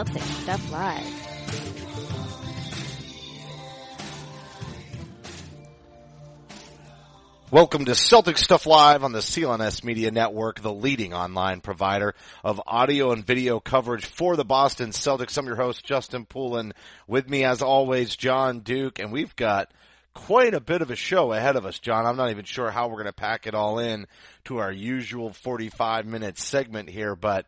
Celtic Stuff Live. Welcome to Celtic Stuff Live on the CLNS Media Network, the leading online provider of audio and video coverage for the Boston Celtics. I'm your host, Justin Poulin. With me, as always, Jon Duke, and we've got quite a bit of a show ahead of us, Jon. I'm not even sure how we're going to pack it all in to our usual 45 minute segment here, but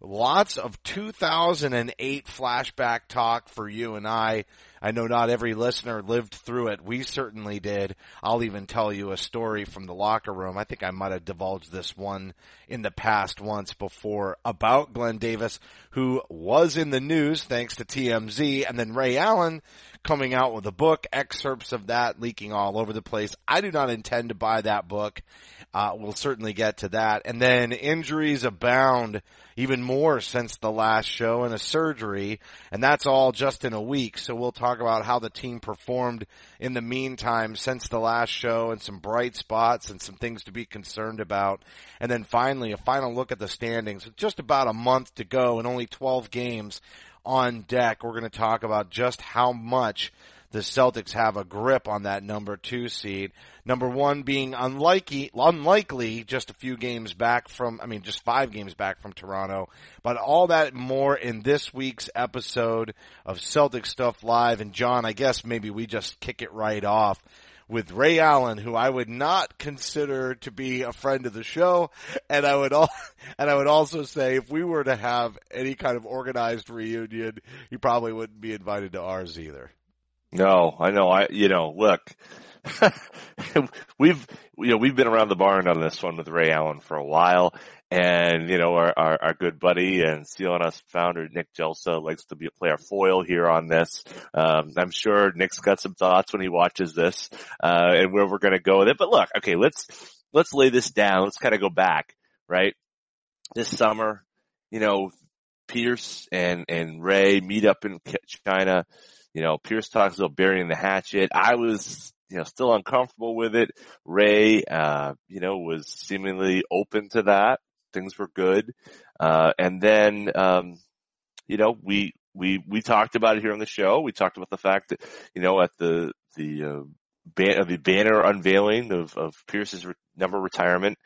lots of 2008 flashback talk for you and I. I know not every listener lived through it. We certainly did. I'll even tell you a story from the locker room. I think I might have divulged this one in the past once before about Glen Davis, who was in the news thanks to TMZ, and then Ray Allen coming out with a book, excerpts of that leaking all over the place. I do not intend to buy that book. Uh, we'll certainly get to that. And then injuries abound even more since the last show and a surgery. And that's all just in a week. So we'll talk about how the team performed in the meantime since the last show and some bright spots and some things to be concerned about. And then finally, a final look at the standings with just about a month to go and only 12 games on deck. We're going to talk about just how much the Celtics have a grip on that number two seed. Number one being unlikely, unlikely just a few games back from, I mean, just five games back from Toronto. But all that more in this week's episode of Celtic Stuff Live. And Jon, I guess maybe we just kick it right off with Ray Allen, who I would not consider to be a friend of the show, and I would all, and I would also say if we were to have any kind of organized reunion, he probably wouldn't be invited to ours either. No, I know. I, you know, look, we've, you know, we've been around the barn on this one with Ray Allen for a while. And, you know, our, our, our good buddy and CLNS founder, Nick Gelso, likes to be play our foil here on this. Um, I'm sure Nick's got some thoughts when he watches this, uh, and where we're going to go with it. But look, okay, let's, let's lay this down. Let's kind of go back, right? This summer, you know, Pierce and, and Ray meet up in China. You know, Pierce talks about burying the hatchet. I was, you know, still uncomfortable with it. Ray, uh, you know, was seemingly open to that. Things were good. Uh, and then, um, you know, we, we, we talked about it here on the show. We talked about the fact that, you know, at the, the, uh, ban- the banner unveiling of, of Pierce's re- number retirement,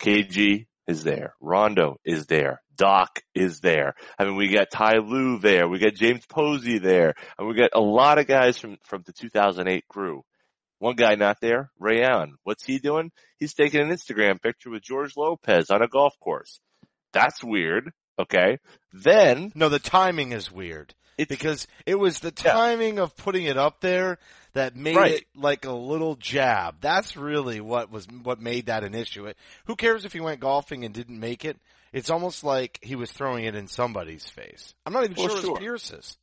KG is there. Rondo is there. Doc is there. I mean, we got Ty Lue there. We got James Posey there. And we got a lot of guys from, from the 2008 crew. One guy not there, Ray Allen. What's he doing? He's taking an Instagram picture with George Lopez on a golf course. That's weird. Okay. Then. No, the timing is weird. It's, because it was the timing yeah. of putting it up there that made right. it like a little jab. That's really what was what made that an issue. It, who cares if he went golfing and didn't make it? It's almost like he was throwing it in somebody's face. I'm not even well, sure, sure. it was Pierce's.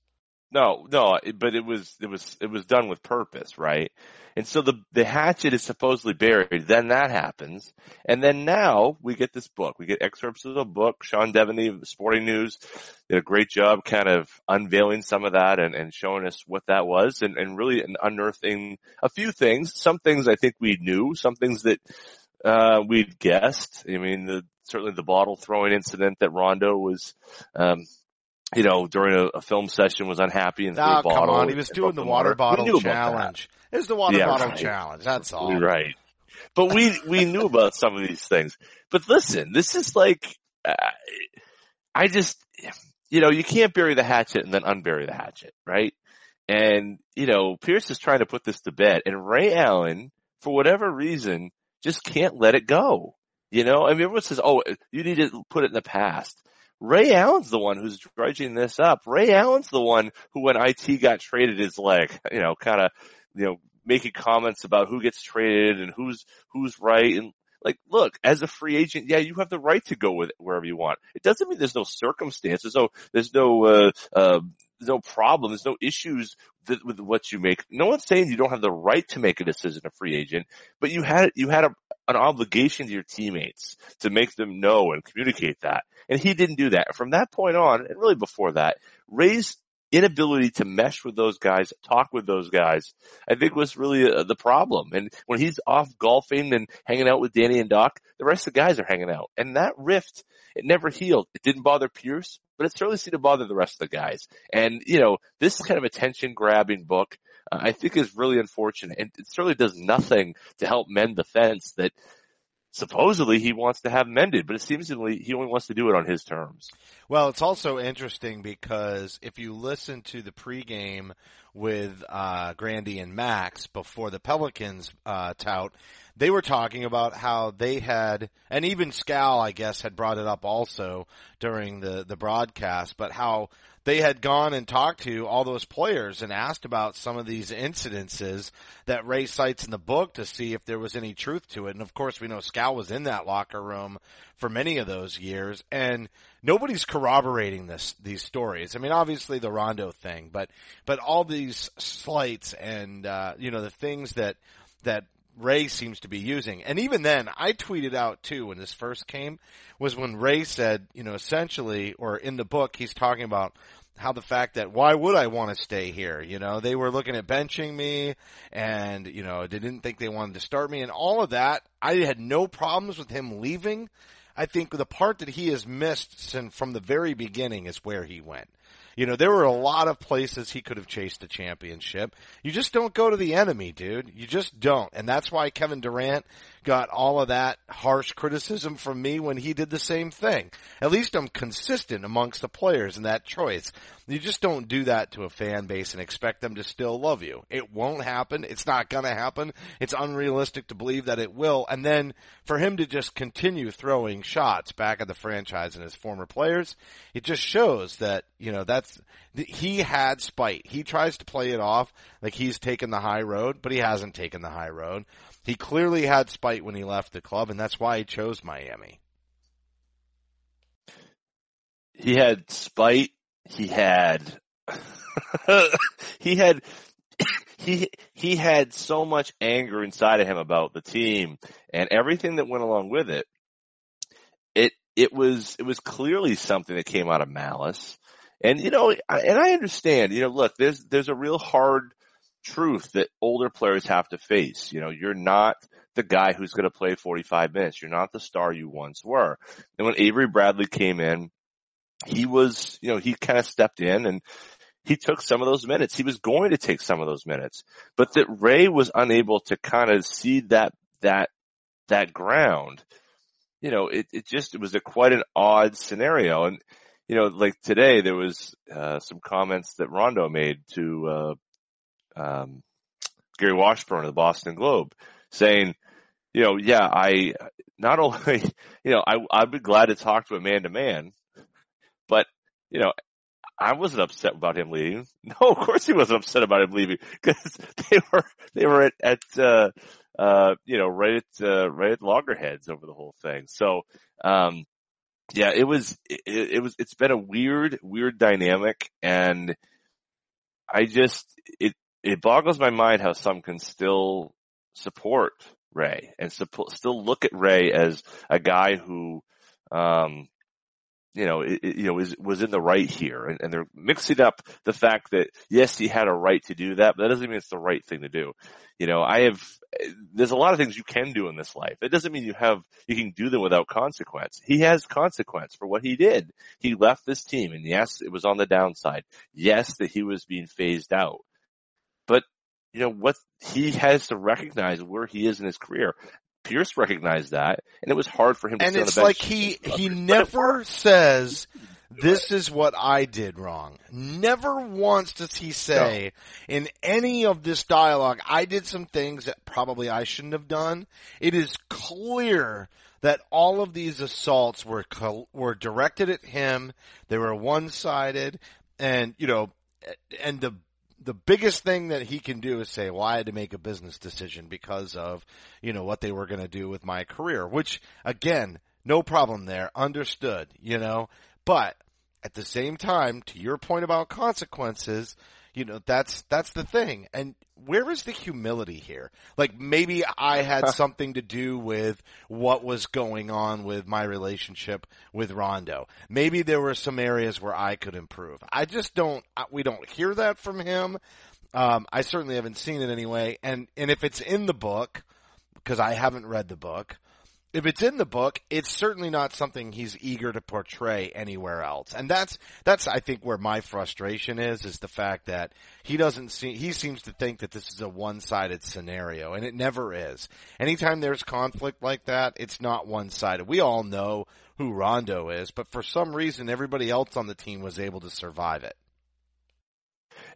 No, no, but it was it was it was done with purpose, right? And so the the hatchet is supposedly buried. Then that happens, and then now we get this book. We get excerpts of the book. Sean Deveney of Sporting News did a great job, kind of unveiling some of that and, and showing us what that was, and, and really unearthing a few things. Some things I think we knew, some things that uh, we'd guessed. I mean, the, certainly the bottle throwing incident that Rondo was. Um, you know, during a, a, film session was unhappy and threw oh, a bottle. come on. He was doing the water, water. bottle challenge. It was the water yeah, bottle right. challenge. That's all. Right. But we, we knew about some of these things. But listen, this is like, uh, I just, you know, you can't bury the hatchet and then unbury the hatchet, right? And, you know, Pierce is trying to put this to bed and Ray Allen, for whatever reason, just can't let it go. You know, I mean, everyone says, oh, you need to put it in the past. Ray Allen's the one who's dredging this up. Ray Allen's the one who, when IT got traded, is like, you know, kind of, you know, making comments about who gets traded and who's who's right and like look as a free agent yeah you have the right to go with it wherever you want. It doesn't mean there's no circumstances no there's no uh, uh no problem there's no issues that, with what you make. No one's saying you don't have the right to make a decision a free agent but you had you had a, an obligation to your teammates to make them know and communicate that and he didn't do that from that point on and really before that Ray's inability to mesh with those guys, talk with those guys, I think was really uh, the problem. And when he's off golfing and hanging out with Danny and Doc, the rest of the guys are hanging out. And that rift, it never healed. It didn't bother Pierce, but it certainly seemed to bother the rest of the guys. And, you know, this kind of attention grabbing book, uh, I think is really unfortunate. And it certainly does nothing to help mend the fence that supposedly he wants to have mended, but it seems like he only wants to do it on his terms. Well, it's also interesting because if you listen to the pregame with uh, Grande and Max before the Pelicans uh, tout, they were talking about how they had, and even Scal, I guess, had brought it up also during the the broadcast, but how they had gone and talked to all those players and asked about some of these incidences that Ray cites in the book to see if there was any truth to it. And of course, we know Scal was in that locker room for many of those years, and nobody's corroborating this these stories. I mean, obviously the Rondo thing, but but all these slights and uh, you know the things that that Ray seems to be using. And even then, I tweeted out too when this first came, was when Ray said, you know, essentially, or in the book, he's talking about how the fact that why would I want to stay here? You know, they were looking at benching me and, you know, they didn't think they wanted to start me and all of that. I had no problems with him leaving. I think the part that he has missed since from the very beginning is where he went. You know, there were a lot of places he could have chased a championship. You just don't go to the enemy, dude. You just don't. And that's why Kevin Durant got all of that harsh criticism from me when he did the same thing. At least I'm consistent amongst the players in that choice. You just don't do that to a fan base and expect them to still love you. It won't happen. It's not gonna happen. It's unrealistic to believe that it will. And then for him to just continue throwing shots back at the franchise and his former players, it just shows that, you know, that's, he had spite. He tries to play it off like he's taken the high road, but he hasn't taken the high road. He clearly had spite when he left the club, and that's why he chose Miami. He had spite. He had, he had, he, he had so much anger inside of him about the team and everything that went along with it. It, it was, it was clearly something that came out of malice. And you know, and I understand, you know, look, there's, there's a real hard truth that older players have to face. You know, you're not the guy who's going to play 45 minutes. You're not the star you once were. And when Avery Bradley came in, he was, you know, he kind of stepped in and he took some of those minutes. He was going to take some of those minutes, but that Ray was unable to kind of cede that, that, that ground. You know, it, it just, it was a quite an odd scenario. And, you know, like today there was, uh, some comments that Rondo made to, uh, um, Gary Washburn of the Boston Globe saying, you know, yeah, I not only, you know, I, I'd be glad to talk to a man to man, but, you know, I wasn't upset about him leaving. No, of course he wasn't upset about him leaving because they were, they were at, at, uh, uh, you know, right at, uh, right at loggerheads over the whole thing. So, um, yeah, it was, it, it was, it's been a weird, weird dynamic and I just, it, it boggles my mind how some can still support Ray and still look at Ray as a guy who, um, you know, it, it, you know, is, was in the right here, and, and, they're mixing up the fact that yes, he had a right to do that, but that doesn't mean it's the right thing to do. You know, I have, there's a lot of things you can do in this life. It doesn't mean you have, you can do them without consequence. He has consequence for what he did. He left this team, and yes, it was on the downside. Yes, that he was being phased out you know what he has to recognize where he is in his career. Pierce recognized that, and it was hard for him. to And it's like he he never says this is what I did wrong. Never once does he say no. in any of this dialogue, I did some things that probably I shouldn't have done. It is clear that all of these assaults were were directed at him. They were one sided, and you know, and the the biggest thing that he can do is say, well, I had to make a business decision because of, you know, what they were going to do with my career, which again, no problem there. Understood, you know, but at the same time, to your point about consequences, you know, that's, that's the thing. And where is the humility here? Like maybe I had something to do with what was going on with my relationship with Rondo. Maybe there were some areas where I could improve. I just don't, we don't hear that from him. Um, I certainly haven't seen it anyway. And, and if it's in the book, because I haven't read the book, if it's in the book, it's certainly not something he's eager to portray anywhere else. And that's, that's, I think where my frustration is, is the fact that he doesn't see, he seems to think that this is a one-sided scenario, and it never is. Anytime there's conflict like that, it's not one-sided. We all know who Rondo is, but for some reason everybody else on the team was able to survive it.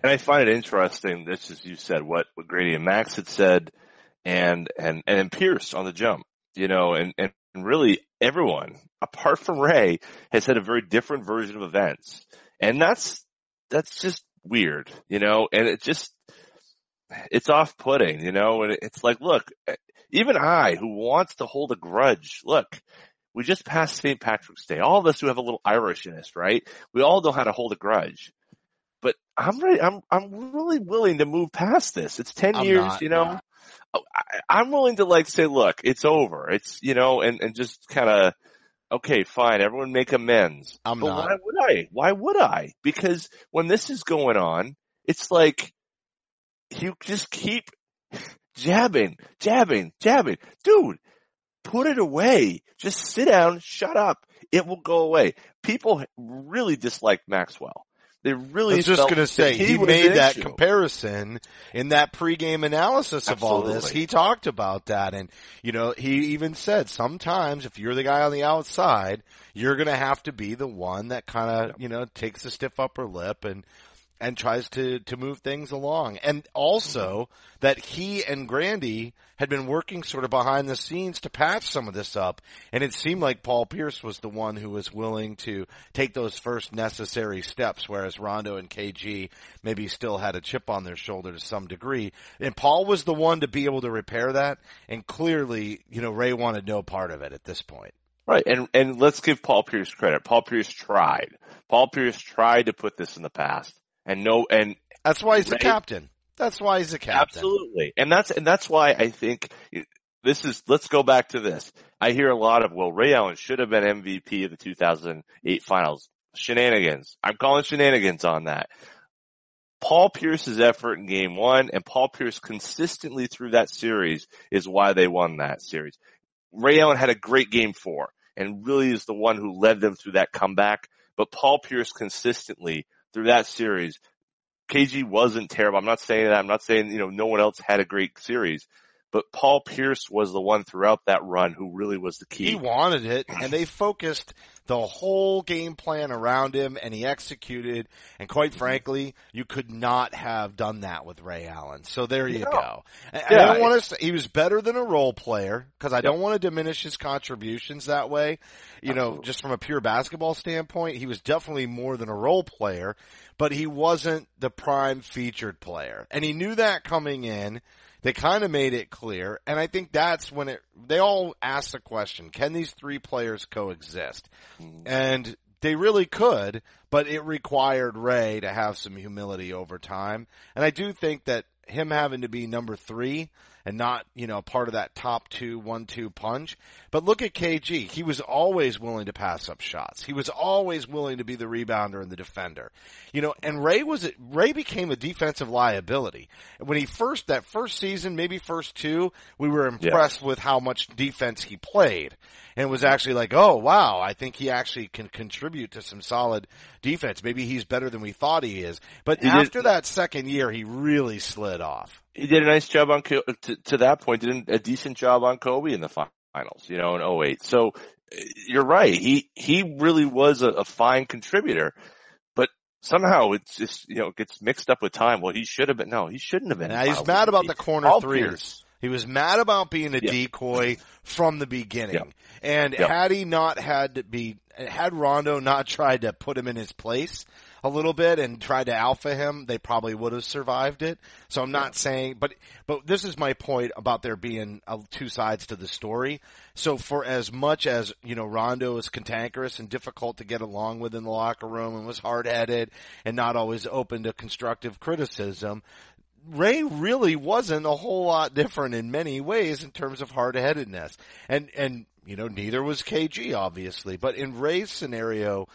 And I find it interesting, this is, you said, what, what Grande and Max had said, and, and, and Pierce on the jump you know, and, and really everyone apart from Ray has had a very different version of events. And that's, that's just weird, you know, and it just, it's off putting, you know, and it's like, look, eh, even I who wants to hold a grudge, look, we just passed St. Patrick's Day. All of us who have a little Irish in us, right? We all know how to hold a grudge. But I'm really, I'm, I'm really willing to move past this. It's 10 I'm years, not, you know, I'm willing to like say, look, it's over. It's, you know, and, and just kind of, okay, fine, everyone make amends. I'm but not. why would I? Why would I? Because when this is going on, it's like, you just keep jabbing, jabbing, jabbing. Dude, put it away. Just sit down, shut up. It will go away. People really dislike Maxwell. They really I was just going to say that he, made that issue. comparison in that pregame analysis of all this. He talked about that, and you know he even said sometimes if you're the guy on the outside, you're going to have to be the one that kind of you know takes a stiff upper lip and and tries to to move things along. And also that he and Grande had been working sort of behind the scenes to patch some of this up. And it seemed like Paul Pierce was the one who was willing to take those first necessary steps, whereas Rondo and KG maybe still had a chip on their shoulder to some degree. And Paul was the one to be able to repair that. And clearly, you know, Ray wanted no part of it at this point. Right, and and let's give Paul Pierce credit. Paul Pierce tried. Paul Pierce tried to put this in the past, and no, and That's why he's the captain. That's why he's the captain. absolutely, and that's and that's why I think this is. Let's go back to this. I hear a lot of well, Ray Allen should have been MVP of the 2008 Finals. Shenanigans. I'm calling shenanigans on that. Paul Pierce's effort in game one and Paul Pierce consistently through that series is why they won that series. Ray Allen had a great game four and really is the one who led them through that comeback. But Paul Pierce consistently through that series, KG wasn't terrible. I'm not saying that. I'm not saying, you know, no one else had a great series, but Paul Pierce was the one throughout that run who really was the key. He wanted it, and they focused the whole game plan around him, and he executed. And quite Mm-hmm. frankly, you could not have done that with Ray Allen. So there you No. go. I Yeah. don't want to. Say, he was better than a role player because I don't want to diminish his contributions that way. You know, Absolutely. just from a pure basketball standpoint, he was definitely more than a role player, but he wasn't the prime featured player, and he knew that coming in. They kind of made it clear, and I think that's when it, they all asked the question, can these three players coexist? Mm-hmm. And they really could, but it required Ray to have some humility over time. And I do think that him having to be number three and not, you know, part of that top two, one, two punch. But look at KG. He was always willing to pass up shots. He was always willing to be the rebounder and the defender. You know, and Ray was, Ray became a defensive liability. When he first, that first season, maybe first two, we were impressed with how much defense he played. And was actually like, oh wow, I think he actually can contribute to some solid defense. Maybe he's better than we thought he is. But He did- after that second year, he really slid off. He did a nice job on to, to that point. Did a decent job on Kobe in the finals, you know, in 08. So uh, you're right. He he really was a, a fine contributor, but somehow it's just you know gets mixed up with time. Well, he should have been. No, he shouldn't have been. Now he's mad about the corner Paul threes. Pierce. He was mad about being a Yeah. decoy from the beginning. Yeah. And Yeah. had he not had to be, had Rondo not tried to put him in his place a little bit and tried to alpha him, they probably would have survived it. So I'm not saying, but, but this is my point about there being uh, two sides to the story. So for as much as, you know, Rondo was cantankerous and difficult to get along with in the locker room and was hard headed and not always open to constructive criticism, Ray really wasn't a whole lot different in many ways in terms of hard-headedness. And, and, you know, neither was KG obviously, but in Ray's scenario,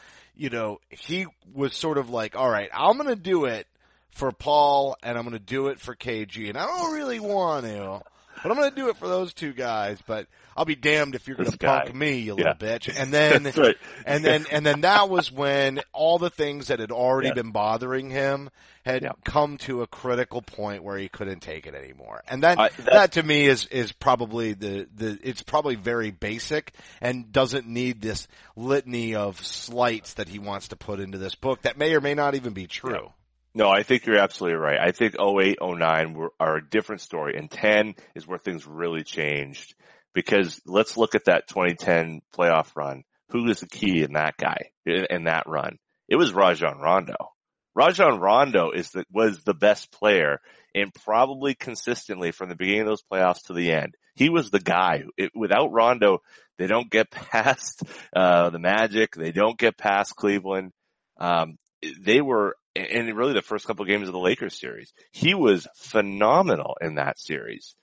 you know, he was sort of like, all right, I'm going to do it for Paul and I'm going to do it for KG and I don't really want to, but I'm going to do it for those two guys, but I'll be damned if you're going to punk me, you Yeah. little bitch. And then, right. and then, and then that was when all the things that had already Yeah. been bothering him had Yeah. come to a critical point where he couldn't take it anymore. And that, I- that, that- to me is, is probably the, the, it's probably very basic and doesn't need this litany of slights that he wants to put into this book that may or may not even be true. No, I think you're absolutely right. I think 08, 09 were, are a different story and 10 is where things really changed because let's look at that 2010 playoff run. Who was the key in that guy, in, in that run? It was Rajon Rondo. Rajon Rondo is the, was the best player and probably consistently from the beginning of those playoffs to the end. He was the guy. It, without Rondo, they don't get past, uh, the Magic. They don't get past Cleveland. Um, they were, and really the first couple of games of the Lakers series, he was phenomenal in that series.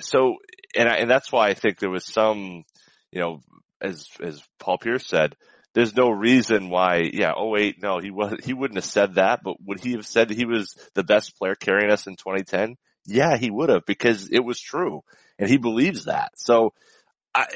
So, and I, and that's why I think there was some, you know, as, as Paul Pierce said, there's no reason why, yeah, oh wait, no, he was, he wouldn't have said that, but would he have said he was the best player carrying us in 2010? Yeah, he would have because it was true and he believes that. So, I,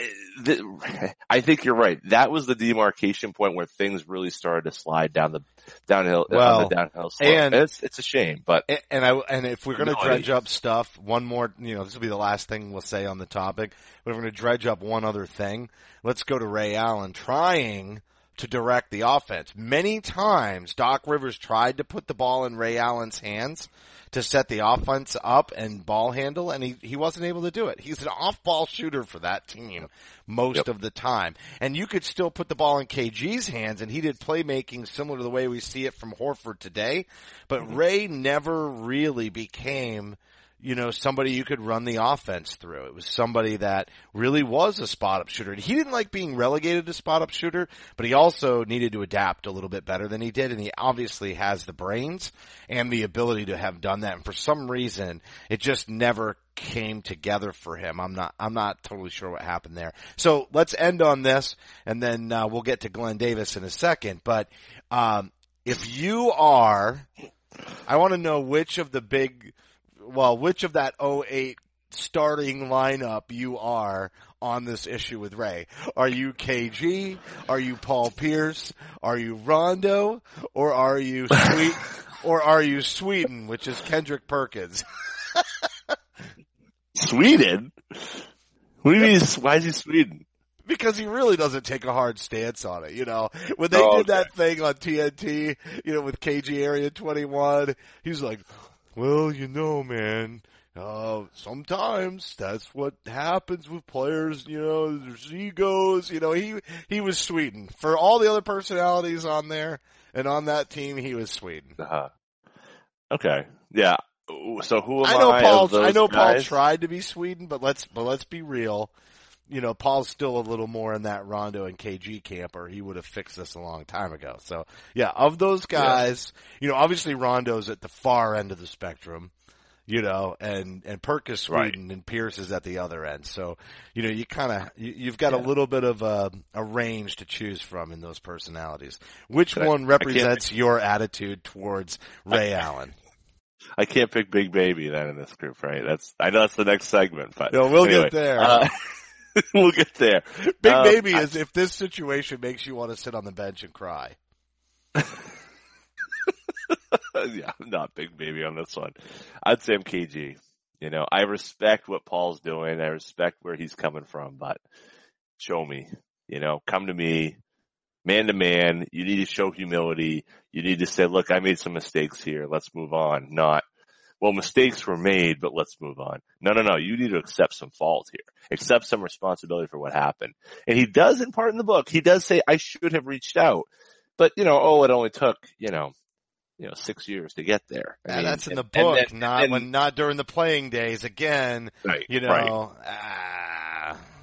the, I think you're right. That was the demarcation point where things really started to slide down the downhill, Well, the downhill slope. and- it's, it's a shame, but And- And I and if we're going to No, dredge up stuff, one more, you know, this will be the last thing we'll say on the topic. But if we're going to dredge up one other thing, let's go to Ray Allen trying to direct the offense. Many times, Doc Rivers tried to put the ball in Ray Allen's hands to set the offense up and ball handle, and he, he wasn't able to do it. He's an off-ball shooter for that team most Yep. of the time. And you could still put the ball in KG's hands, and he did playmaking similar to the way we see it from Horford today. But Mm-hmm. Ray never really became you know, somebody you could run the offense through. It was somebody that really was a spot up shooter. He didn't like being relegated to spot up shooter, but he also needed to adapt a little bit better than he did. And he obviously has the brains and the ability to have done that. And for some reason, it just never came together for him. I'm not, I'm not totally sure what happened there. So let's end on this and then uh, we'll get to Glen Davis in a second. But, um, if you are, I want to know which of the big, well, which of that 08 starting lineup you are on this issue with Ray. Are you KG? Are you Paul Pierce? Are you Rondo? Or are you Sweet? or are you Sweden, which is Kendrick Perkins? Sweden? What do you mean? Why is he Sweden? because he really doesn't take a hard stance on it. You know, when they Oh, did that thing on TNT, you know, with KG Area 21, he's like, well, you know, man, uh, sometimes that's what happens with players, you know, there's egos, you know, he, he was Sweden. For all the other personalities on there and on that team, he was Sweden. Uh-huh. okay. Yeah. So who am I? I know Paul, of those I know Paul tried to be Sweden, but let's, but let's be real. You know, Paul's still a little more in that Rondo and KG camp, or he would have fixed this a long time ago. So, yeah, of those guys, you know, obviously Rondo's at the far end of the spectrum, you know, and, and Perk is Right. Sweden and Pierce is at the other end. So, you know, you kind of, you, you've got a little bit of a, a range to choose from in those personalities. Which I- one I represents your attitude towards Ray Allen? I can't pick Big Baby then in this group, right? That's I know that's the next segment, but No, we'll anyway, get there. uh, we'll get there. Big Um, baby I- is if this situation makes you want to sit on the bench and cry. yeah, I'm not Big Baby on this one. I'd say I'm KG. You know, I respect what Paul's doing. I respect where he's coming from, but show me. You know, come to me, man to man. You need to show humility. You need to say, look, I made some mistakes here. Let's move on. Not, well, mistakes were made, but let's move on. No, no, no. You need to accept some fault here. Accept some responsibility for what happened. And he does in part in the book. He does say, I should have reached out. But, you know, oh, it only took, you know, you know, six years to get there. I mean, that's in the and- and book, then- not and- when not during the playing days. Again, Right, you know. right. Ah,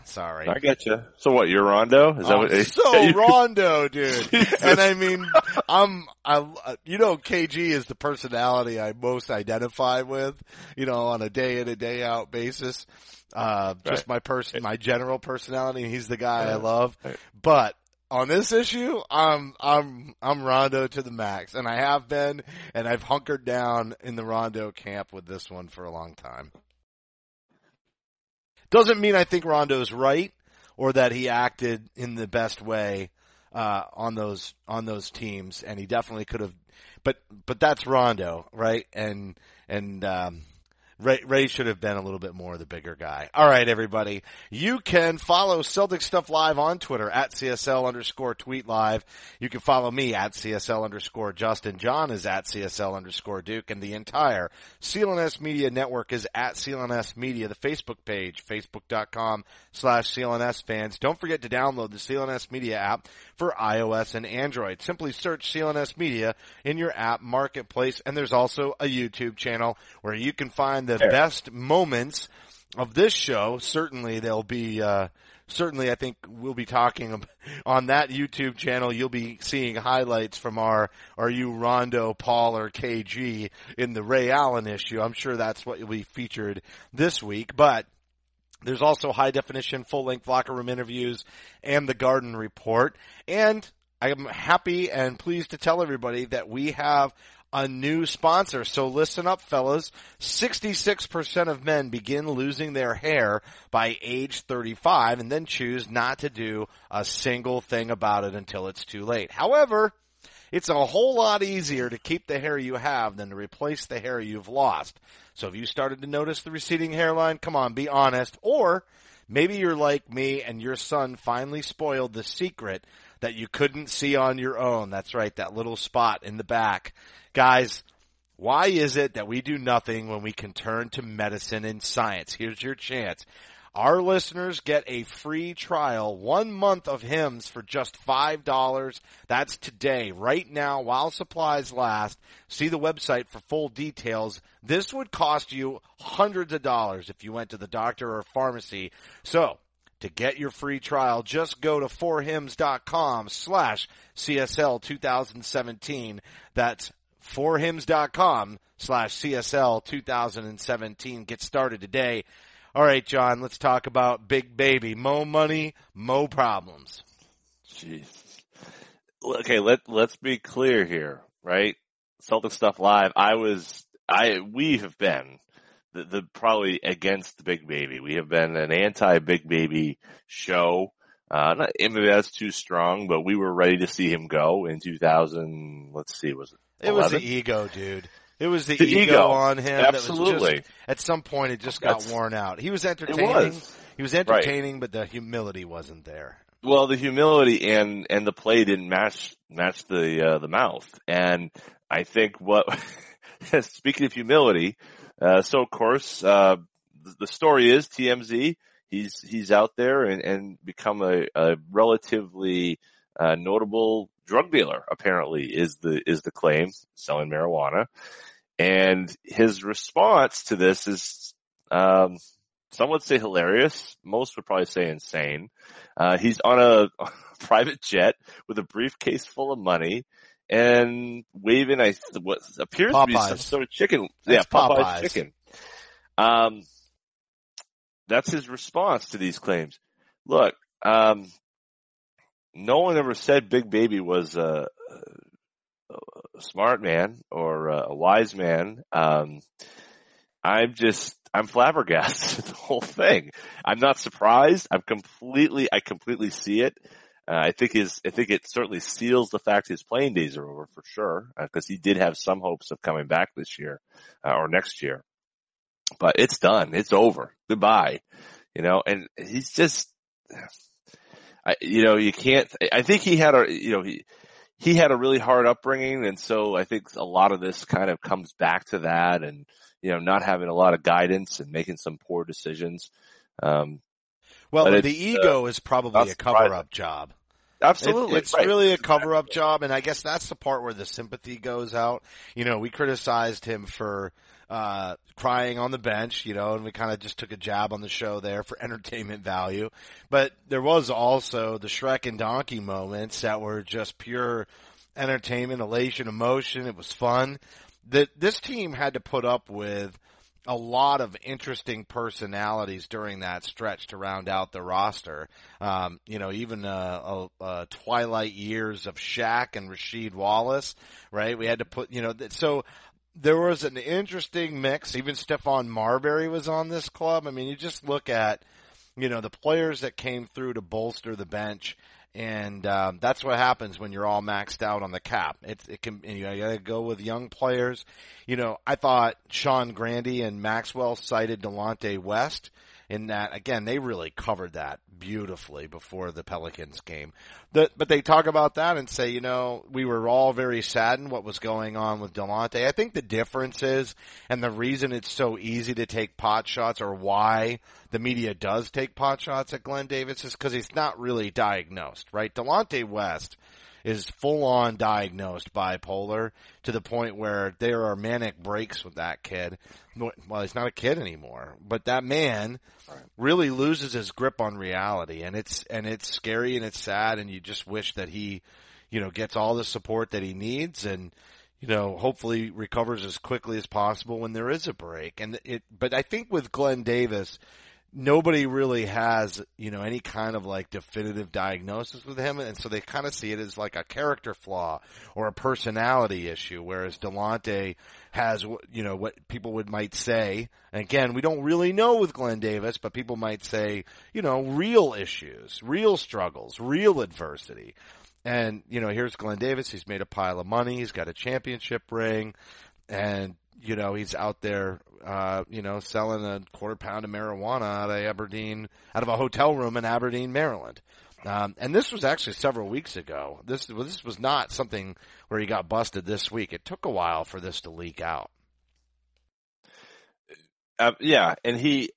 sorry. I get you. So what? You're Rondo? Is that what? So Rondo, dude. And I mean, I'm, I, you know, KG is the personality I most identify with, you know, on a day in a day out basis. Uh, just Right. my person, my general personality. He's the guy I love. Right. But on this issue, I'm, I'm, I'm Rondo to the max and I have been and I've hunkered down in the Rondo camp with this one for a long time. Doesn't mean I think Rondo's right or that he acted in the best way uh, on those on those teams, and he definitely could have. But but that's Rondo, right? And and um, Ray, Ray should have been a little bit more of the bigger guy. All right, everybody. You can follow Celtic Stuff Live on Twitter at CSL underscore tweet live. You can follow me at CSL underscore Justin. Jon is at CSL underscore Duke and the entire CLNS Media Network is at CLNS Media, the Facebook page, facebook.com slash CLNS fans. Don't forget to download the CLNS Media app for iOS and Android. Simply search CLNS Media in your app marketplace and there's also a YouTube channel where you can find the There. best moments of this show. Certainly there'll be, uh, certainly I think we'll be talking on that YouTube channel. You'll be seeing highlights from our, are you Rondo, Paul, or KG in the Ray Allen issue. I'm sure that's what will be featured this week, but there's also high definition full length locker room interviews and the garden report. And I'm happy and pleased to tell everybody that we have a new sponsor. So listen up, fellas. 66% of men begin losing their hair by age 35 and then choose not to do a single thing about it until it's too late. However, it's a whole lot easier to keep the hair you have than to replace the hair you've lost. So if you started to notice the receding hairline, come on, be honest. Or maybe you're like me and your son finally spoiled the secret that you couldn't see on your own. That's right, that little spot in the back. Guys, why is it that we do nothing when we can turn to medicine and science? Here's your chance. Our listeners get a free trial, one month of Hims for just $5. That's today, right now, while supplies last. See the website for full details. This would cost you hundreds of dollars if you went to the doctor or pharmacy. So, to get your free trial, just go to forhims.com slash CSL 2017. That's forhims.com slash CSL 2017. Get started today. All right, Jon, let's talk about Big Baby. Mo money, mo problems. Jeez. Okay, let let's be clear here, right? Celtic stuff live. I was, I we have been the, the probably against the big baby. We have been an anti big baby show. Uh, not, maybe that's too strong, but we were ready to see him go in 2000. Let's see, was it? It was the ego, dude. It was the, The ego, ego. on him. that was Absolutely. just- at some point, it just got That's- worn out. He was It entertaining. was. He was entertaining, but the humility wasn't there. Well, the humility and and the play didn't match match the uh, the mouth, and I think what speaking of humility, uh, so of course uh, the, the story is TMZ. He's he's out there and, and become a, a relatively uh, notable drug dealer. Apparently, is the is the claim selling marijuana, and his response to this is. Um, some would say hilarious. Most would probably say insane. Uh, he's on a private jet with a briefcase full of money and waving I what appears to be some sort of chicken. That's yeah, Popeye's Popeyes. chicken. Um, that's his response to these claims. Look, um, no one ever said Big Baby was a, a, smart man or a, wise man. Um, I'm just, I'm flabbergasted at the whole thing. I'm not surprised. I'm completely, I completely see it. Uh, I think his, I think it certainly seals the fact his playing days are over for sure, because he did have some hopes of coming back this year, uh, or next year. But it's done. It's over. Goodbye. You know, and he's just, I, you know, you can't, I think he had a, you know, he, he had a really hard upbringing, and so I think a lot of this kind of comes back to that, and you know, not having a lot of guidance and making some poor decisions. Um, Well, the it's, ego is probably a cover up job. absolutely, It- it's right. really a cover up job, and I guess that's the part where the sympathy goes out. You know, we criticized him for uh crying on the bench, you know, and we kind of just took a jab on the show there for entertainment value. But there was also the Shrek and Donkey moments that were just pure entertainment, elation, emotion. It was fun. That this team had to put up with a lot of interesting personalities during that stretch to round out the roster. Um, you know, even uh, uh, twilight years of Shaq and Rasheed Wallace, right? We had to put, you know, so there was an interesting mix. Even Stephon Marbury was on this club. I mean, you just look at, you know, the players that came through to bolster the bench. And um, that's what happens when you're all maxed out on the cap. It's it can you, know, you gotta go with young players. You know, I thought Sean Grande and Maxwell cited Delonte West in that again they really covered that beautifully before the Pelicans came. The, but they talk about that and say, you know, we were all very saddened what was going on with Delonte. I think the difference is, and the reason it's so easy to take pot shots or why the media does take pot shots at Glen Davis is because he's not really diagnosed, right? Delonte West is full on diagnosed bipolar to the point where there are manic breaks with that kid. Well, he's not a kid anymore, but that man really loses his grip on reality and it's, and it's scary and it's sad and you just wish that he, you know, gets all the support that he needs and, you know, hopefully recovers as quickly as possible when there is a break. And it, but I think with Glen Davis, nobody really has, you know, any kind of like definitive diagnosis with him. And so they kind of see it as like a character flaw or a personality issue. Whereas Delonte has, you know, what people would might say. And again, we don't really know with Glen Davis, but people might say, you know, real issues, real struggles, real adversity. And, you know, here's Glen Davis. He's made a pile of money. He's got a championship ring and, you know, he's out there, uh, you know, selling a quarter pound of marijuana out of Aberdeen, out of a hotel room in Aberdeen, Maryland. Um, and this was actually several weeks ago. This, well, this was not something where he got busted this week. It took a while for this to leak out. Uh, yeah, and he,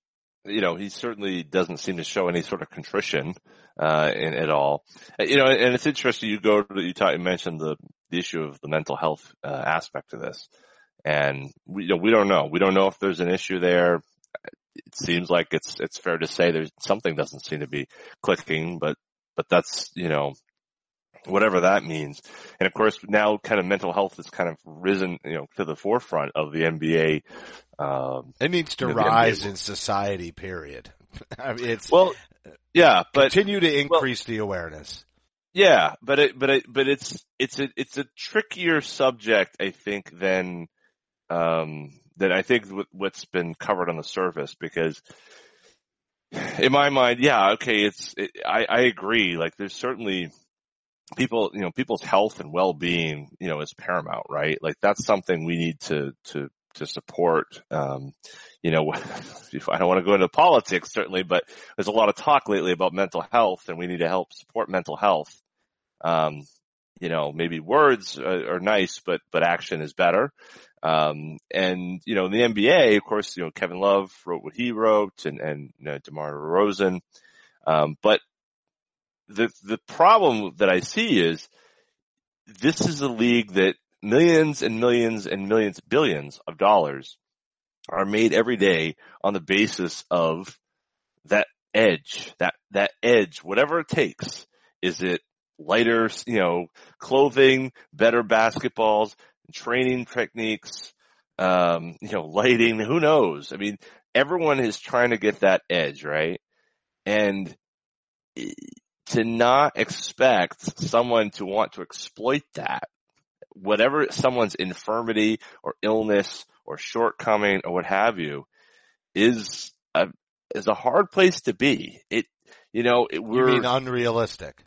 you know, he certainly doesn't seem to show any sort of contrition uh, in, at all. Uh, You know, and it's interesting. You go to you, talk, you mentioned the the issue of the mental health uh, aspect of this, and we you know, we don't know. We don't know if there's an issue there. It seems like it's it's fair to say there's something doesn't seem to be clicking, but but that's you know whatever that means. And of course, now kind of mental health has kind of risen, you know, to the forefront of the NBA. Um, It needs to You know, rise in society, period. I mean, it's well, yeah, but continue to increase the awareness. yeah, but it, but it, but it's it's a it's a trickier subject, I think, than um than I think what- what's been covered on the surface because. In my mind, yeah, okay, it's, it, I, I agree. Like there's certainly people, you know, people's health and well-being, you know, is paramount, right? Like that's something we need to, to, to support. Um, you know, I don't want to go into politics certainly, but there's a lot of talk lately about mental health and we need to help support mental health. Um, you know, maybe words are, are nice, but, but action is better. Um, and, you know, in the NBA, of course, you know, Kevin Love wrote what he wrote and, and, you know, DeMar DeRozan. Um, but the, the problem that I see is this is a league that millions and millions and millions, billions of dollars are made every day on the basis of that edge, that, that edge, whatever it takes. Is it lighter, you know, clothing, better basketballs, training techniques, um, you know, lighting, who knows? I mean, everyone is trying to get that edge, right? And to not expect someone to want to exploit that, whatever someone's infirmity or illness or shortcoming or what have you, is a, is a hard place to be. It, you know, it, we're, mean unrealistic?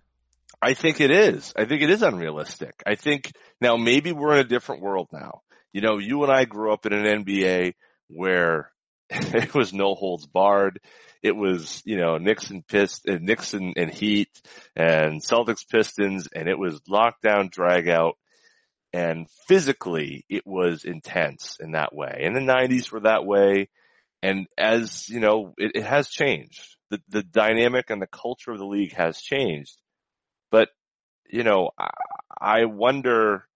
I think it is. I think it is unrealistic. I think now maybe we're in a different world now. You know, you and I grew up in an NBA where it was no holds barred. it was, you know, Nixon Pist, uh, Knicks and Heat and Celtics Pistons and it was lockdown drag out and physically it was intense in that way. And the nineties were that way. And as, you know, it, it has changed. The, the dynamic and the culture of the league has changed. You know, I, wonder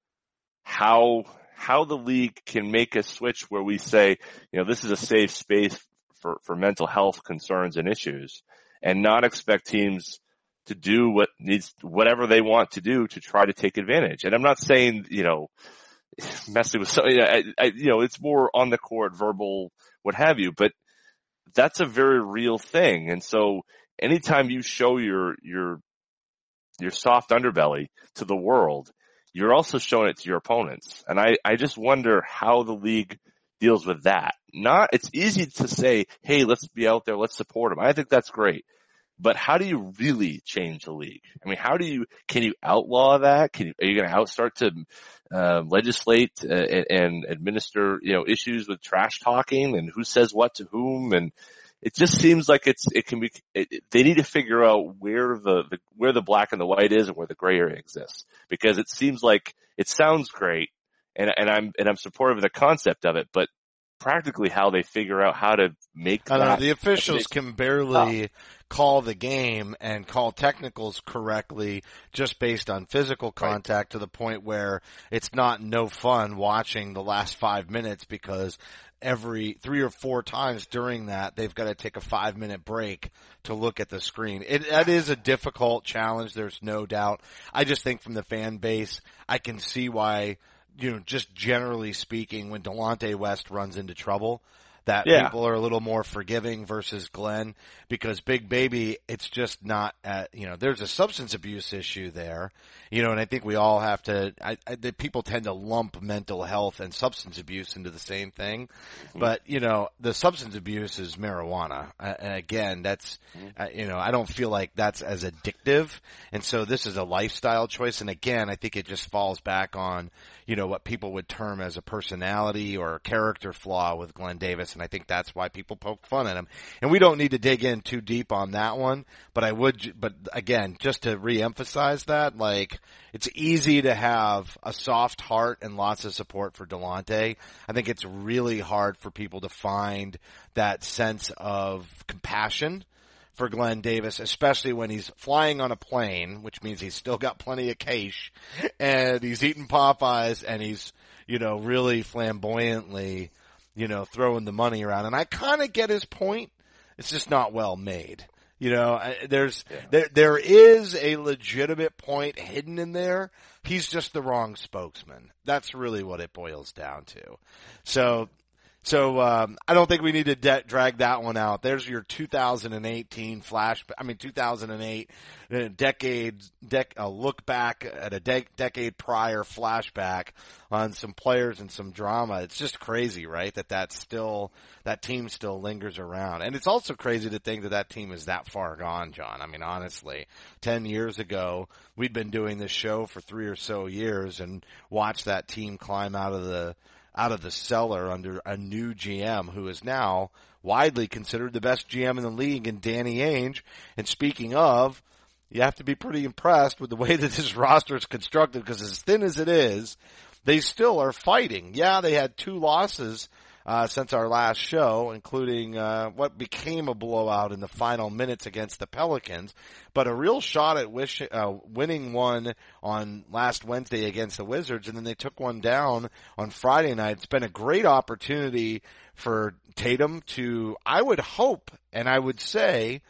how, how the league can make a switch where we say, you know, this is a safe space for, for mental health concerns and issues and not expect teams to do what needs, whatever they want to do to try to take advantage. And I'm not saying, you know, messing with, so, I, I, you know, it's more on the court, verbal, what have you, but that's a very real thing. And so anytime you show your, your, your soft underbelly to the world, you're also showing it to your opponents. And I, I just wonder how the league deals with that. Not, it's easy to say, hey, let's be out there, let's support them. I think that's great. But how do you really change the league? I mean, how do you, can you outlaw that? Can you, are you going to out start to uh, legislate uh, and, and administer, you know, issues with trash talking and who says what to whom? And it just seems like it's, it can be, it, they need to figure out where the, the, where the black and the white is and where the gray area exists. Because it seems like, it sounds great and, and I'm, and I'm supportive of the concept of it, but practically how they figure out how to make I don't know, the officials can barely call the game and call technicals correctly just based on physical contact to the point where it's not no fun watching the last five minutes because every three or four times during that they've got to take a five minute break to look at the screen. It that is a difficult challenge, there's no doubt. I just think from the fan base, I can see why you know, just generally speaking, when Delonte West runs into trouble, that Yeah. people are a little more forgiving versus Glen because Big Baby, it's just not, at, you know, there's a substance abuse issue there, you know, and I think we all have to, I, I that people tend to lump mental health and substance abuse into the same thing, but you know, the substance abuse is marijuana, uh, and again, that's, uh, you know, I don't feel like that's as addictive, and so this is a lifestyle choice, and again, I think it just falls back on, you know, what people would term as a personality or character flaw with Glen Davis, and I think that's why people poke fun at him. And we don't need to dig in too deep on that one, but I would, but again, just to reemphasize that, like, it's easy to have a soft heart and lots of support for Delonte. I think it's really hard for people to find that sense of compassion for Glen Davis, especially when he's flying on a plane, which means he's still got plenty of cash, and he's eating Popeyes, and he's, you know, really flamboyantly, you know, throwing the money around. And I kind of get his point. It's just not well made. You know, there's, there, there is a legitimate point hidden in there. He's just the wrong spokesman. That's really what it boils down to. So, so um, I don't think we need to de- drag that one out. There's your 2018 flash. I mean, 2008 uh, decade dec- a look back at a de- decade prior flashback on some players and some drama. It's just crazy, right? That that's still that team still lingers around, and it's also crazy to think that that team is that far gone, Jon. I mean, honestly, ten years ago we'd been doing this show for three or so years and watched that team climb out of the out of the cellar under a new GM who is now widely considered the best GM in the league in Danny Ainge. And speaking of, you have to be pretty impressed with the way that this roster is constructed because as thin as it is, they still are fighting. Yeah, they had two losses uh, since our last show, including uh, what became a blowout in the final minutes against the Pelicans, but a real shot at wish, uh, winning one on last Wednesday against the Wizards, and then they took one down on Friday night. It's been a great opportunity for Tatum to, I would hope, and I would say,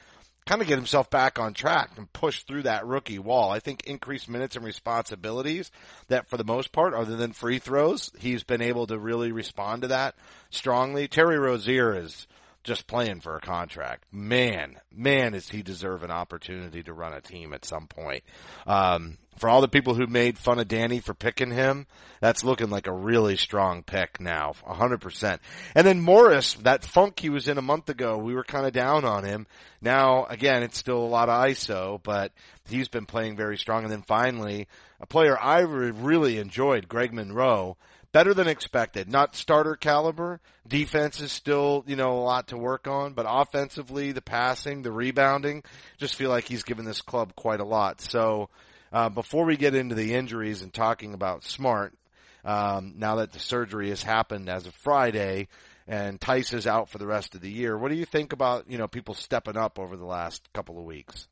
kind of get himself back on track and push through that rookie wall. I think increased minutes and responsibilities that for the most part, other than free throws, he's been able to really respond to that strongly. Terry Rozier is just playing for a contract. Man, man, does he deserve an opportunity to run a team at some point. Um, for all the people who made fun of Danny for picking him, that's looking like a really strong pick now, 100%. And then Morris, that funk he was in a month ago, we were kind of down on him. Now, again, it's still a lot of ISO, but he's been playing very strong. And then finally, a player I really enjoyed, Greg Monroe, better than expected. Not starter caliber. Defense is still, you know, a lot to work on, but offensively, the passing, the rebounding, just feel like he's given this club quite a lot. So, uh, before we get into the injuries and talking about Smart, um, now that the surgery has happened as of Friday and Theis is out for the rest of the year, what do you think about, you know, people stepping up over the last couple of weeks?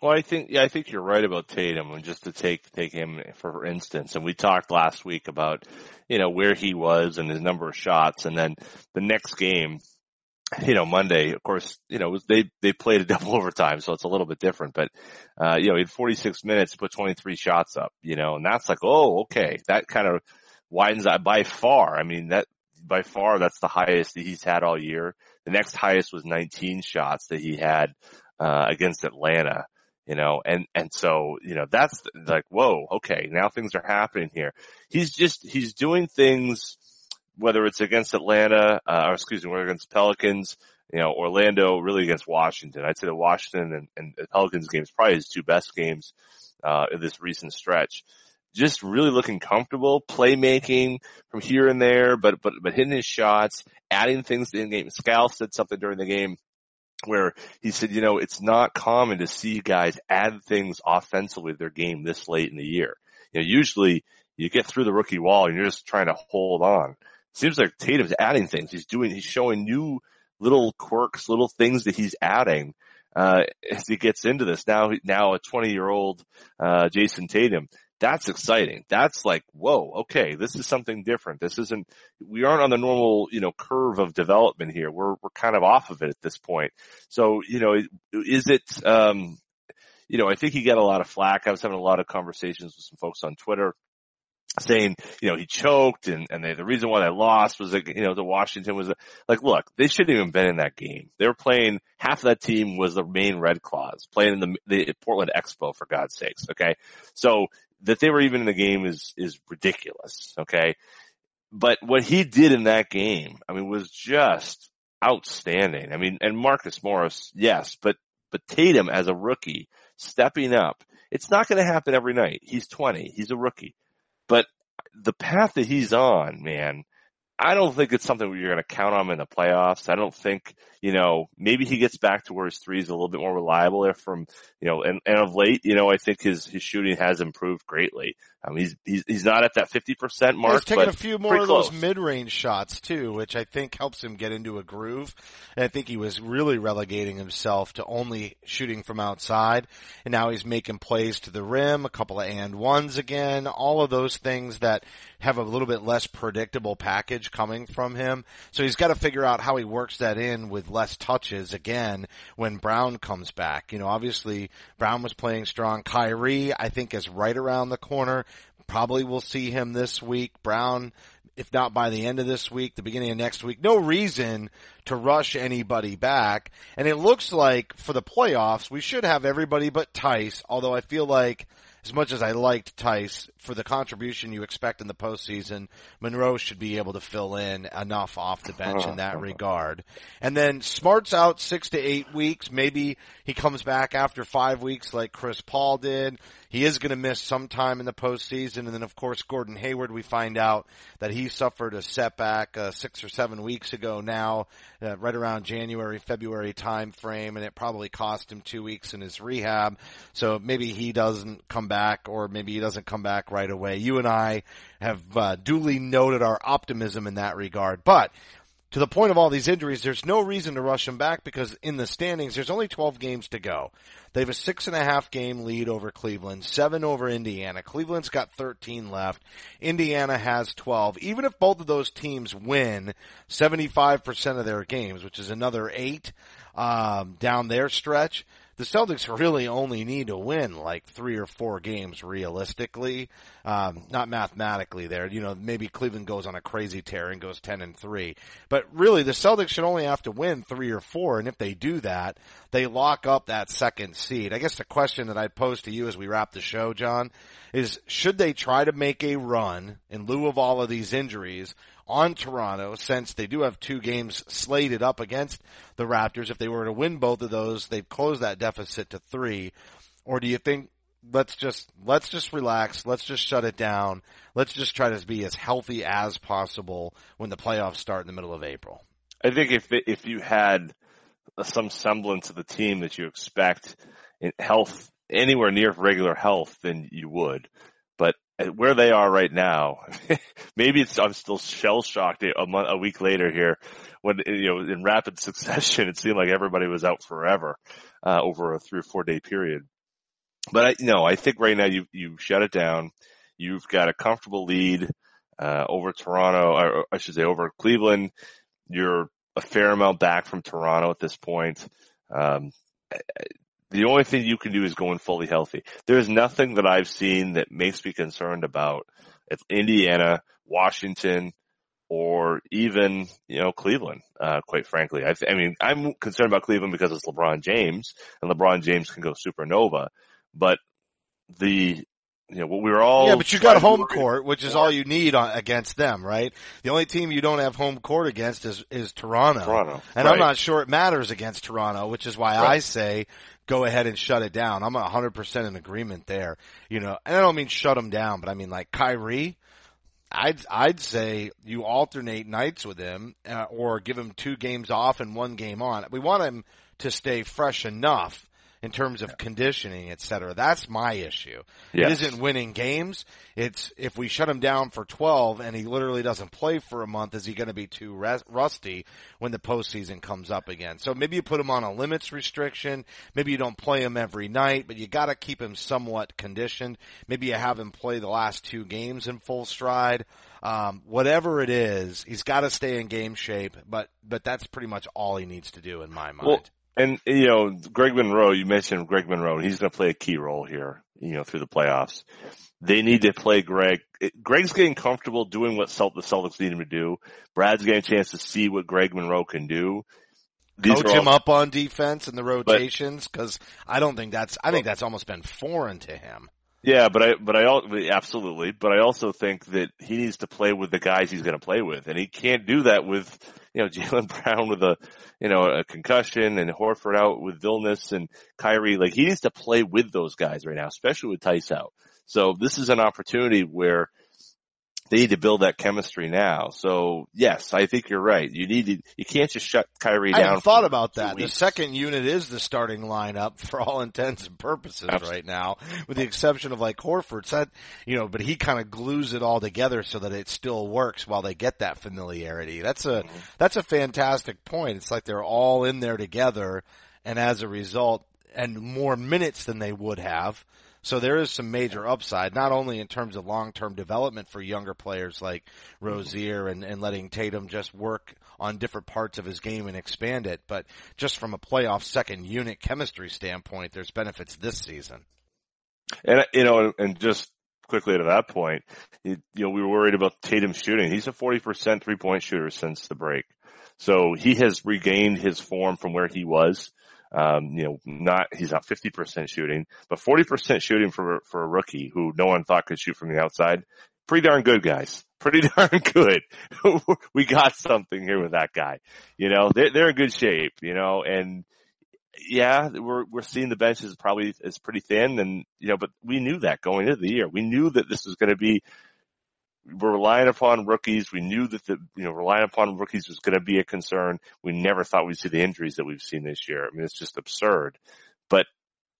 Well, I think yeah, I think you're right about Tatum. And just to take take him for instance, and we talked last week about you know where he was and his number of shots, and then the next game, you know Monday, of course, you know they they played a double overtime, so it's a little bit different. But uh, you know, he had 46 minutes to put 23 shots up, you know, and that's like, oh, okay, that kind of widens that by far. I mean that by far that's the highest that he's had all year. The next highest was 19 shots that he had uh, against Atlanta you know, and, and so, you know, that's like, whoa, okay, now things are happening here. He's just, he's doing things, whether it's against Atlanta, uh, or excuse me, against Pelicans, you know, Orlando, really against Washington. I'd say the Washington and, and Pelicans games probably his two best games, uh, in this recent stretch. Just really looking comfortable, playmaking from here and there, but, but, but hitting his shots, adding things to in game. Scal said something during the game where he said, you know, it's not common to see guys add things offensively to their game this late in the year. You know, usually you get through the rookie wall and you're just trying to hold on. seems like Tatum's adding things. He's doing, he's showing new little quirks, little things that he's adding, uh, as he gets into this. Now, now a 20 year old, uh, Jayson Tatum that's exciting. That's like, whoa, okay, this is something different. This isn't, we aren't on the normal, you know, curve of development here. We're, we're kind of off of it at this point. So, you know, is it, um, you know, I think he got a lot of flack. I was having a lot of conversations with some folks on Twitter saying, you know, he choked and, and they, the reason why they lost was that, you know, the Washington was like, look, they shouldn't even been in that game. They were playing, half of that team was the Maine Red Claws playing in the, the Portland Expo for God's sakes. Okay. So that they were even in the game is, is ridiculous. Okay. But what he did in that game, I mean, was just outstanding. I mean, and Marcus Morris, yes, but, but Tatum as a rookie stepping up, it's not going to happen every night. He's 20. He's a rookie, but the path that he's on, man, I don't think it's something you're going to count on in the playoffs. I don't think, you know, maybe he gets back to where his three is a little bit more reliable there from, you know, and, and of late, you know, I think his, his shooting has improved greatly. Um, he's, he's, he's not at that 50% mark. He's taking a few more of those mid-range shots too, which I think helps him get into a groove. And I think he was really relegating himself to only shooting from outside. And now he's making plays to the rim, a couple of and ones again, all of those things that have a little bit less predictable package coming from him. So he's got to figure out how he works that in with less touches again when Brown comes back. You know, obviously Brown was playing strong. Kyrie, I think is right around the corner. Probably will see him this week. Brown, if not by the end of this week, the beginning of next week. No reason to rush anybody back. And it looks like for the playoffs, we should have everybody but Theis, although I feel like as much as I liked Theis for the contribution you expect in the postseason, Monroe should be able to fill in enough off the bench in that uh-huh. regard. And then Smart's out six to eight weeks. Maybe he comes back after five weeks like Chris Paul did. He is going to miss some time in the postseason. And then of course Gordon Hayward, we find out that he suffered a setback uh, six or seven weeks ago now, uh, right around January, February time frame, and it probably cost him two weeks in his rehab. So maybe he doesn't come back or maybe he doesn't come back right away. You and I have uh, duly noted our optimism in that regard. But to the point of all these injuries, there's no reason to rush them back because in the standings, there's only 12 games to go. They have a six and a half game lead over Cleveland, seven over Indiana. Cleveland's got 13 left. Indiana has 12. Even if both of those teams win 75% of their games, which is another eight, um, down their stretch, the Celtics really only need to win like three or four games realistically, um, not mathematically. There, you know, maybe Cleveland goes on a crazy tear and goes ten and three, but really the Celtics should only have to win three or four, and if they do that, they lock up that second seed. I guess the question that I'd pose to you as we wrap the show, Jon, is should they try to make a run in lieu of all of these injuries? On Toronto since they do have two games slated up against the Raptors. If they were to win both of those, they'd close that deficit to three. Or do you think let's just let's just relax. Let's just shut it down. Let's just try to be as healthy as possible when the playoffs start in the middle of April. I think if if you had some semblance of the team that you expect in health anywhere near regular health, then you would. Where they are right now, maybe it's I'm still shell shocked a month, a week later here, when you know in rapid succession it seemed like everybody was out forever uh, over a three or four day period. But I, know, I think right now you you shut it down. You've got a comfortable lead uh, over Toronto, or I should say over Cleveland. You're a fair amount back from Toronto at this point. Um, the only thing you can do is go in fully healthy. There's nothing that I've seen that makes me concerned about Indiana, Washington, or even you know Cleveland. Uh, quite frankly, I, th- I mean I'm concerned about Cleveland because it's LeBron James, and LeBron James can go supernova. But the you know, what we were all yeah, but you got home court, which is all you need on, against them, right? The only team you don't have home court against is is Toronto. Toronto, and right. I'm not sure it matters against Toronto, which is why Right. I say go ahead and shut it down. I'm 100% in agreement there. You know, and I don't mean shut them down, but I mean like Kyrie. I'd I'd say you alternate nights with him, uh, or give him two games off and one game on. We want him to stay fresh enough in terms of conditioning, et cetera. That's my issue. Yes. It isn't winning games. It's if we shut him down for 12 and he literally doesn't play for a month, is he going to be too rusty when the postseason comes up again? So maybe you put him on a limits restriction. Maybe you don't play him every night, but you got to keep him somewhat conditioned. Maybe you have him play the last two games in full stride. Um, whatever it is, he's got to stay in game shape, but, but that's pretty much all he needs to do in my mind. Well, and you know, Greg Monroe, you mentioned Greg Monroe. He's going to play a key role here, you know, through the playoffs. They need to play Greg. Greg's getting comfortable doing what Celt- the Celtics need him to do. Brad's getting a chance to see what Greg Monroe can do. These Coach all- him up on defense and the rotations, cause I don't think that's, I think that's almost been foreign to him. Yeah, but I, but I, absolutely, but I also think that he needs to play with the guys he's going to play with, and he can't do that with, you know, Jaylen Brown with a, you know, a concussion and Horford out with illness and Kyrie. Like he needs to play with those guys right now, especially with Theis out. So this is an opportunity where they need to build that chemistry now. So yes, I think you're right. You need to, you can't just shut Kyrie I down. hadn't thought about that. The second unit is the starting lineup for all intents and purposes Abs- right now, with the exception of like Horford. So that, you know, but he kind of glues it all together so that it still works while they get that familiarity. That's a, Mm-hmm. that's a fantastic point. It's like they're all in there together and as a result, and more minutes than they would have. So there is some major upside, not only in terms of long-term development for younger players like Rozier and, and letting Tatum just work on different parts of his game and expand it, but just from a playoff second unit chemistry standpoint, there's benefits this season. And you know, and just quickly to that point, you, know, we were worried about Tatum shooting. He's a 40% three point shooter since the break. So he has regained his form from where he was. Um, you know, not, he's not 50% shooting, but 40% shooting for, for a rookie who no one thought could shoot from the outside. Pretty darn good, guys. Pretty darn good. we got something here with that guy. You know, they're, they're in good shape, you know, and yeah, we're we're seeing the bench is probably is pretty thin, and you know, but we knew that going into the year. We knew that this was going to be. We're relying upon rookies. We knew that the you know relying upon rookies was going to be a concern. We never thought we'd see the injuries that we've seen this year. I mean, it's just absurd. But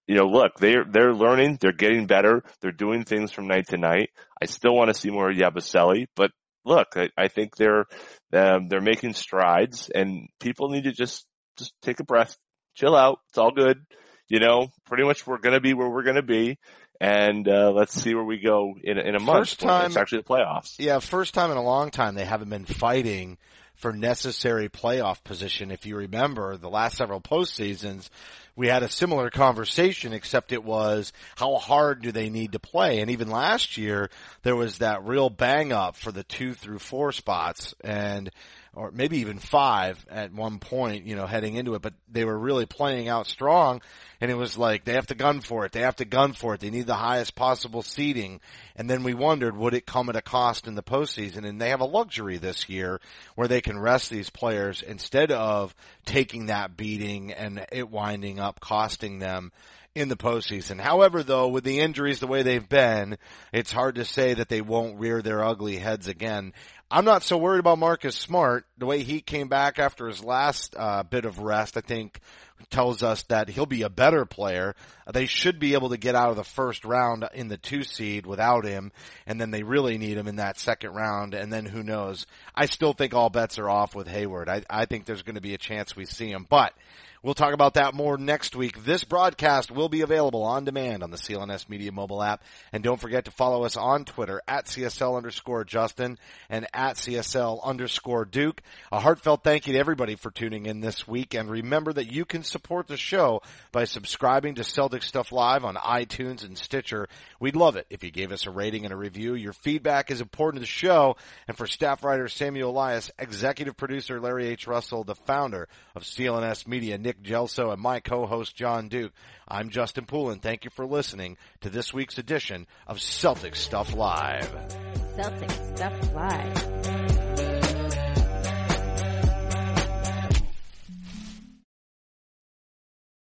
you know, look, they're they're learning. They're getting better. They're doing things from night to night. I still want to see more Yabusele, but look, I, I think they're um, they're making strides, and people need to just just take a breath, chill out. It's all good. You know, pretty much we're going to be where we're going to be. And, uh, let's see where we go in, in a month. First time- It's actually the playoffs. Yeah, first time in a long time they haven't been fighting for necessary playoff position. If you remember the last several postseasons, we had a similar conversation, except it was how hard do they need to play? And even last year, there was that real bang up for the two through four spots and, or maybe even five at one point, you know, heading into it, but they were really playing out strong and it was like they have to gun for it. They have to gun for it. They need the highest possible seeding. And then we wondered, would it come at a cost in the postseason? And they have a luxury this year where they can rest these players instead of taking that beating and it winding up costing them in the postseason. However, though, with the injuries the way they've been, it's hard to say that they won't rear their ugly heads again. I'm not so worried about Marcus Smart. The way he came back after his last uh, bit of rest, I think, tells us that he'll be a better player. They should be able to get out of the first round in the two seed without him, and then they really need him in that second round, and then who knows. I still think all bets are off with Hayward. I, I think there's going to be a chance we see him, but We'll talk about that more next week. This broadcast will be available on demand on the CLNS Media mobile app. And don't forget to follow us on Twitter at CSL underscore Justin and at CSL underscore Duke. A heartfelt thank you to everybody for tuning in this week. And remember that you can support the show by subscribing to Celtic Stuff Live on iTunes and Stitcher. We'd love it if you gave us a rating and a review. Your feedback is important to the show. And for staff writer Samuel Elias, executive producer Larry H. Russell, the founder of CLNS Media, Nick Gelso, and my co-host Jon Duke. I'm Justin Poulin. Thank you for listening to this week's edition of Celtic Stuff Live. Celtic Stuff Live.